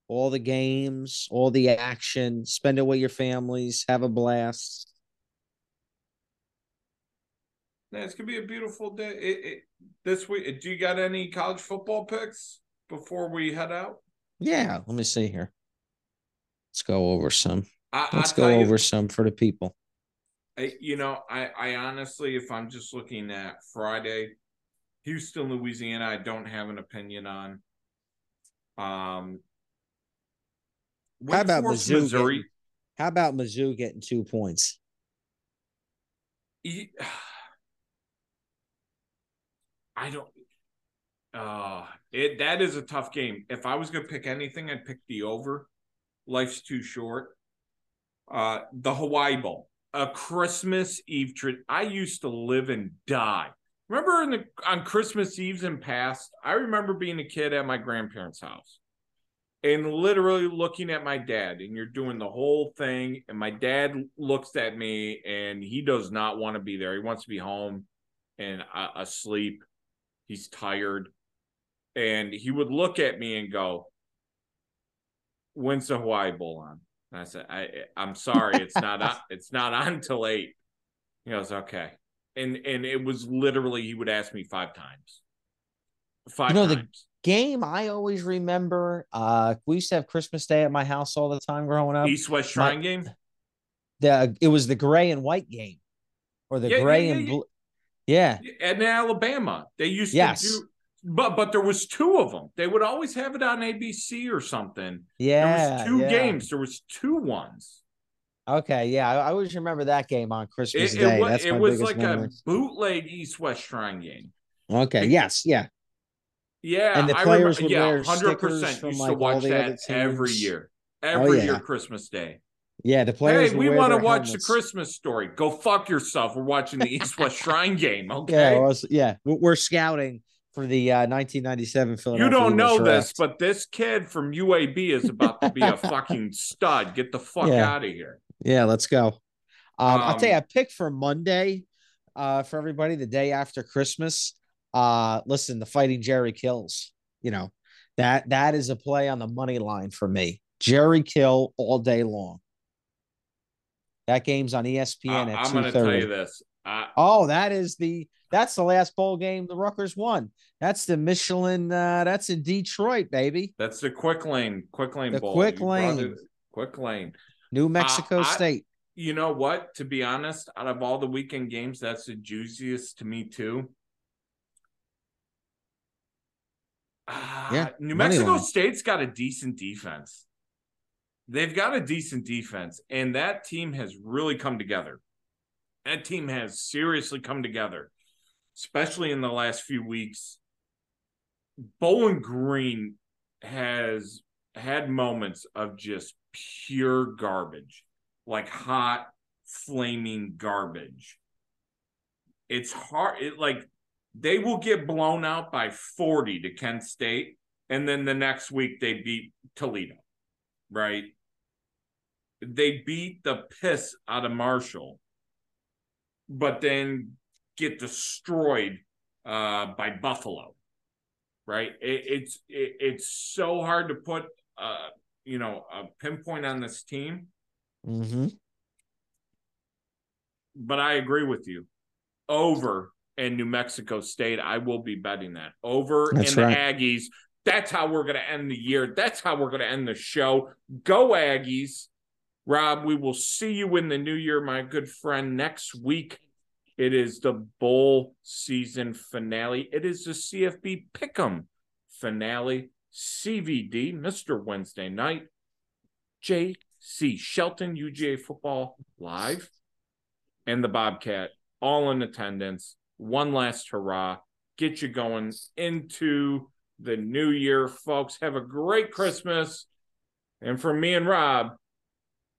all the games, all the action, spend it with your families, have a blast. Yeah, it's gonna be a beautiful day. It, it, this week, do you got any college football picks before we head out? Yeah, let me see here. Let's go over some. I, Let's go over you, some for the people. I, you know, I, I honestly, if I'm just looking at Friday, Houston, Louisiana, I don't have an opinion on. Um, how about Mizzou Missouri? Getting, how about Mizzou getting two points? I don't. Uh, it that is a tough game. If I was going to pick anything, I'd pick the over. Life's too short. Uh, the Hawaii Bowl, a Christmas Eve trip. I used to live and die. Remember in the on Christmas Eves in past, I remember being a kid at my grandparents' house and literally looking at my dad, and you're doing the whole thing, and my dad looks at me and he does not want to be there. He wants to be home and uh, asleep. He's tired. And he would look at me and go, When's the Hawaii Bowl on? And I said, I I'm sorry, it's not on, it's not on till eight. He goes, Okay and and it was literally he would ask me five times. Five you know, times. The game I always remember. Uh, we used to have Christmas Day at my house all the time growing up. East West Shrine my, game. The it was the gray and white game, or the yeah, gray yeah, yeah, and blue. Yeah, in Alabama, they used yes. to do. But but there was two of them. They would always have it on ABC or something. Yeah, there was two games. There was two ones. Okay, yeah, I, I always remember that game on Christmas it, Day. It was, That's it was like memory. a bootleg East West Shrine game. Okay, yes, yeah, yeah. And the players remember, would yeah, wear hundred percent used like to watch that every year, oh, every oh, yeah. year Christmas Day. Yeah, the players. Hey, we want to watch helmets. the Christmas story. Go fuck yourself. We're watching the East West Shrine game. Okay. Yeah, yeah, we're scouting for the uh, 1997 Philadelphia. You don't know this, but this kid from UAB is about to be a fucking stud. Get the fuck yeah. out of here. Yeah, let's go. Um, um, I'll tell you, I picked for Monday. uh, for everybody the day after Christmas. Uh, listen, the Fighting Jerry kills. You know that that is a play on the money line for me. Jerry Kill all day long. That game's on ESPN I, at I'm going to tell you this. I, Oh, that is the that's the last bowl game the Rutgers won. That's the Michelin. Uh, that's in Detroit, baby. that's the quick lane, quick lane The bowl. quick You lane. quick lane. New Mexico I- State. You know what? To be honest, out of all the weekend games, that's the juiciest to me too. Ah, Yeah, New Mexico. State's got a decent defense. They've got a decent defense, and that team has really come together. That team has seriously come together, especially in the last few weeks. Bowling Green has had moments of just pure garbage, like hot, flaming garbage. It's hard. It like they will get blown out by 40 to Kent State, and then the next week they beat Toledo, right? They beat the piss out of Marshall, but then get destroyed uh, by Buffalo, right? It, it's it, it's so hard to put uh, you know a pinpoint on this team, Mm-hmm. but I agree with you. Over in New Mexico State, I will be betting that over That's in the right. Aggies. That's how we're going to end the year. That's how we're going to end the show. Go Aggies. Rob, we will see you in the new year, my good friend. Next week, it is the bowl season finale. It is the CFB Pick'em finale. CVD, Mr. Wednesday night. JC Shelton, UGA Football Live, and the Bobcat all in attendance. One last hurrah. Get you going into the new year, folks. Have a great Christmas. And from me and Rob,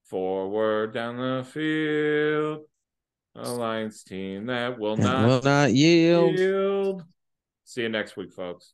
forward down the field. A Lions team that will not Will not yield. yield. See you next week, folks.